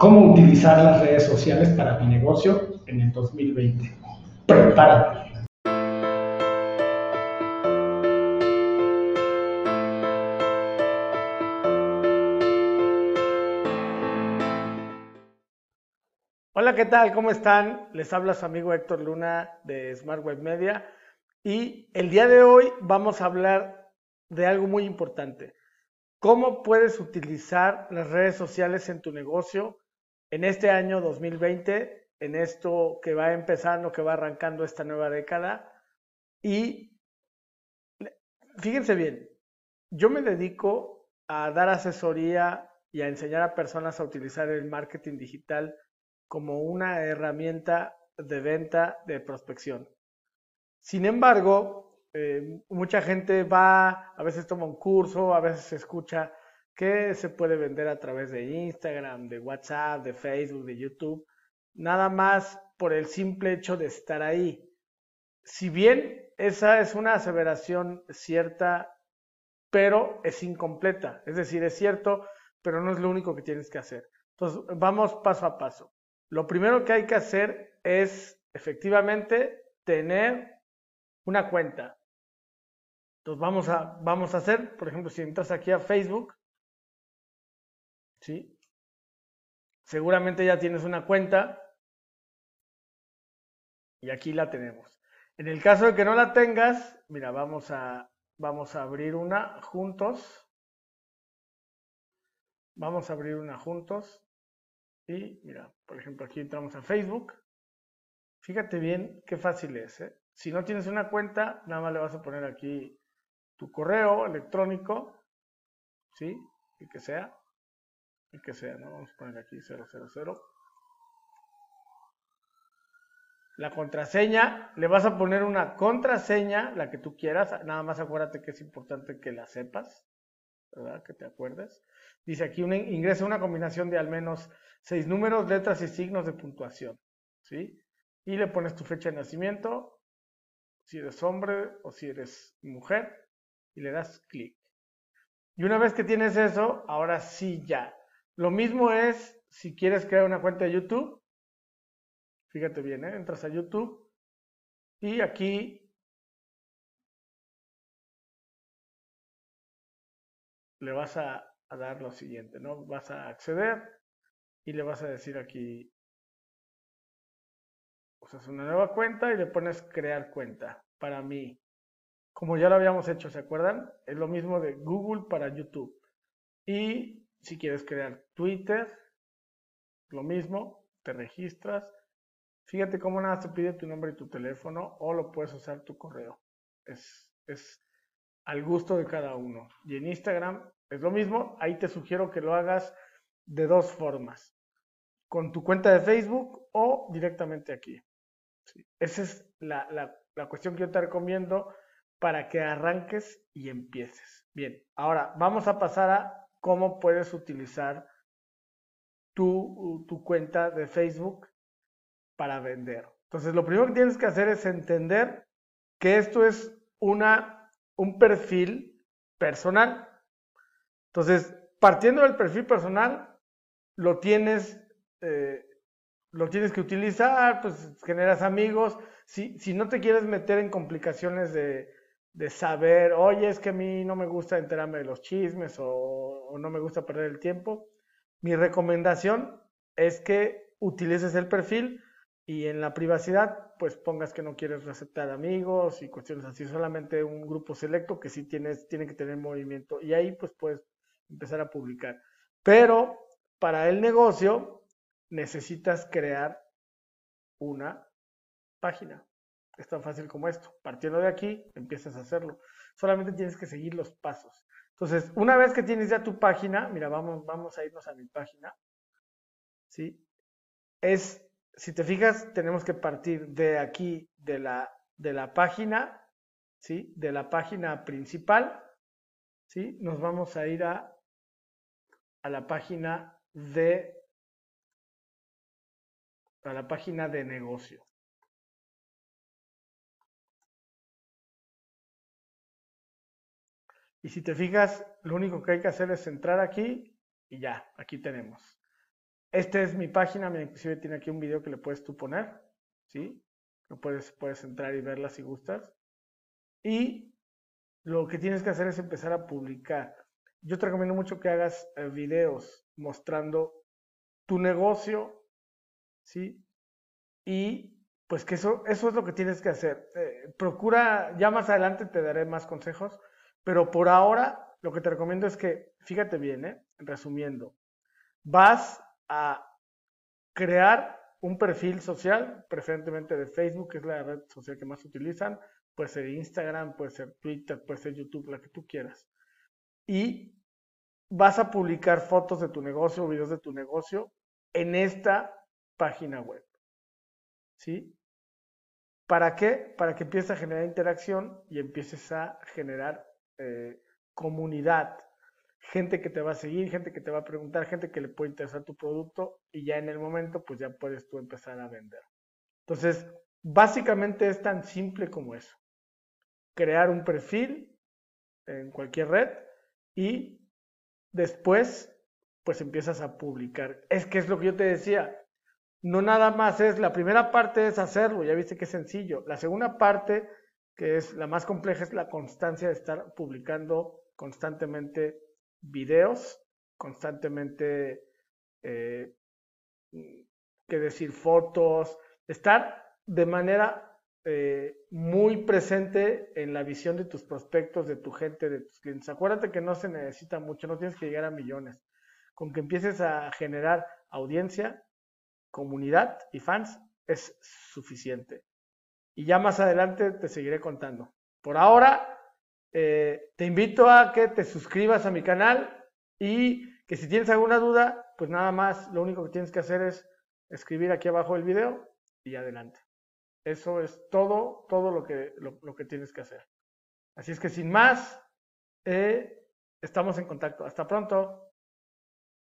cómo utilizar las redes sociales para mi negocio en el 2020. Prepárate. Hola, ¿qué tal? ¿Cómo están? Les habla su amigo Héctor Luna de Smart Web Media y el día de hoy vamos a hablar de algo muy importante. ¿Cómo puedes utilizar las redes sociales en tu negocio en este año 2020, en esto que va empezando, que va arrancando esta nueva década. Y fíjense bien, yo me dedico a dar asesoría y a enseñar a personas a utilizar el marketing digital como una herramienta de venta de prospección. Sin embargo, eh, mucha gente va, a veces toma un curso, a veces escucha que se puede vender a través de Instagram, de WhatsApp, de Facebook, de YouTube, nada más por el simple hecho de estar ahí. Si bien esa es una aseveración cierta, pero es incompleta, es decir, es cierto, pero no es lo único que tienes que hacer. Entonces, vamos paso a paso. Lo primero que hay que hacer es efectivamente tener una cuenta. Entonces vamos a, vamos a hacer, por ejemplo, si entras aquí a Facebook, ¿sí? Seguramente ya tienes una cuenta y aquí la tenemos. En el caso de que no la tengas, mira, vamos a, vamos a abrir una juntos. Vamos a abrir una juntos. Y mira, por ejemplo, aquí entramos a Facebook. Fíjate bien qué fácil es. ¿eh? Si no tienes una cuenta, nada más le vas a poner aquí tu correo electrónico. ¿Sí? Y que sea y que sea, ¿no? Vamos a poner aquí 000. La contraseña, le vas a poner una contraseña, la que tú quieras, nada más acuérdate que es importante que la sepas, ¿verdad? Que te acuerdes. Dice aquí, un, ingresa una combinación de al menos seis números, letras y signos de puntuación, ¿sí? Y le pones tu fecha de nacimiento, si eres hombre o si eres mujer, y le das clic. Y una vez que tienes eso, ahora sí ya, lo mismo es si quieres crear una cuenta de YouTube. Fíjate bien, ¿eh? entras a YouTube y aquí le vas a, dar lo siguiente, ¿no? Vas a acceder y le vas a decir aquí, usas una nueva cuenta y le pones crear cuenta para mí. Como ya lo habíamos hecho, ¿se acuerdan? Es lo mismo de Google para YouTube. Y si quieres crear Twitter, lo mismo, te registras. Fíjate cómo nada te pide tu nombre y tu teléfono o lo puedes usar tu correo. Es, es al gusto de cada uno. Y en Instagram es lo mismo. Ahí te sugiero que lo hagas de dos formas. Con tu cuenta de Facebook o directamente aquí. Esa es la, la cuestión que yo te recomiendo para que arranques y empieces. Bien, ahora vamos a pasar a cómo puedes utilizar tu, tu cuenta de Facebook para vender. Entonces, lo primero que tienes que hacer es entender que esto es una, un perfil personal. Entonces, partiendo del perfil personal, lo tienes, eh, lo tienes que utilizar, pues generas amigos. Si, si no te quieres meter en complicaciones de, de saber, oye, es que a mí no me gusta enterarme de los chismes o, no me gusta perder el tiempo. Mi recomendación es que utilices el perfil y en la privacidad, pues pongas que no quieres receptar amigos y cuestiones así, solamente un grupo selecto que sí tienes, tiene que tener movimiento y ahí pues puedes empezar a publicar. Pero para el negocio necesitas crear una página. Es tan fácil como esto. Partiendo de aquí, empiezas a hacerlo. Solamente tienes que seguir los pasos. Entonces, una vez que tienes ya tu página, mira, vamos, vamos a irnos a mi página. ¿Sí? Es, si te fijas, tenemos que partir de aquí, de la, de la página, ¿sí? De la página principal, ¿sí? Nos vamos a ir a, a la página de a la página de negocio. Y si te fijas, lo único que hay que hacer es entrar aquí y ya, aquí tenemos. esta es mi página, inclusive tiene aquí un video que le puedes tú poner, ¿sí? Lo puedes, puedes entrar y verla si gustas. Y lo que tienes que hacer es empezar a publicar. Yo te recomiendo mucho que hagas eh, videos mostrando tu negocio, ¿sí? Y pues que eso, eso es lo que tienes que hacer. Eh, procura, ya más adelante te daré más consejos, pero por ahora lo que te recomiendo es que, fíjate bien, ¿eh? resumiendo, vas a crear un perfil social, preferentemente de Facebook, que es la red social que más utilizan, puede ser Instagram, puede ser Twitter, puede ser YouTube, la que tú quieras. Y vas a publicar fotos de tu negocio videos de tu negocio en esta página web. ¿Sí? ¿Para qué? Para que empieces a generar interacción y empieces a generar eh, comunidad, gente que te va a seguir, gente que te va a preguntar, gente que le puede interesar tu producto y ya en el momento pues ya puedes tú empezar a vender. Entonces, básicamente es tan simple como eso. Crear un perfil en cualquier red y después pues empiezas a publicar. Es que es lo que yo te decía. No nada más es, la primera parte es hacerlo, ya viste que es sencillo. La segunda parte, que es la más compleja, es la constancia de estar publicando constantemente videos, constantemente, eh, decir, fotos, estar de manera eh, muy presente en la visión de tus prospectos, de tu gente, de tus clientes. Acuérdate que no se necesita mucho, no tienes que llegar a millones. Con que empieces a generar audiencia, comunidad y fans es suficiente. Y ya más adelante te seguiré contando. Por ahora, eh, te invito a que te suscribas a mi canal, y que si tienes alguna duda, pues nada más, lo único que tienes que hacer es escribir aquí abajo el video y adelante. Eso es todo, todo lo que, lo, que tienes que hacer. Así es que sin más, eh, estamos en contacto. Hasta pronto.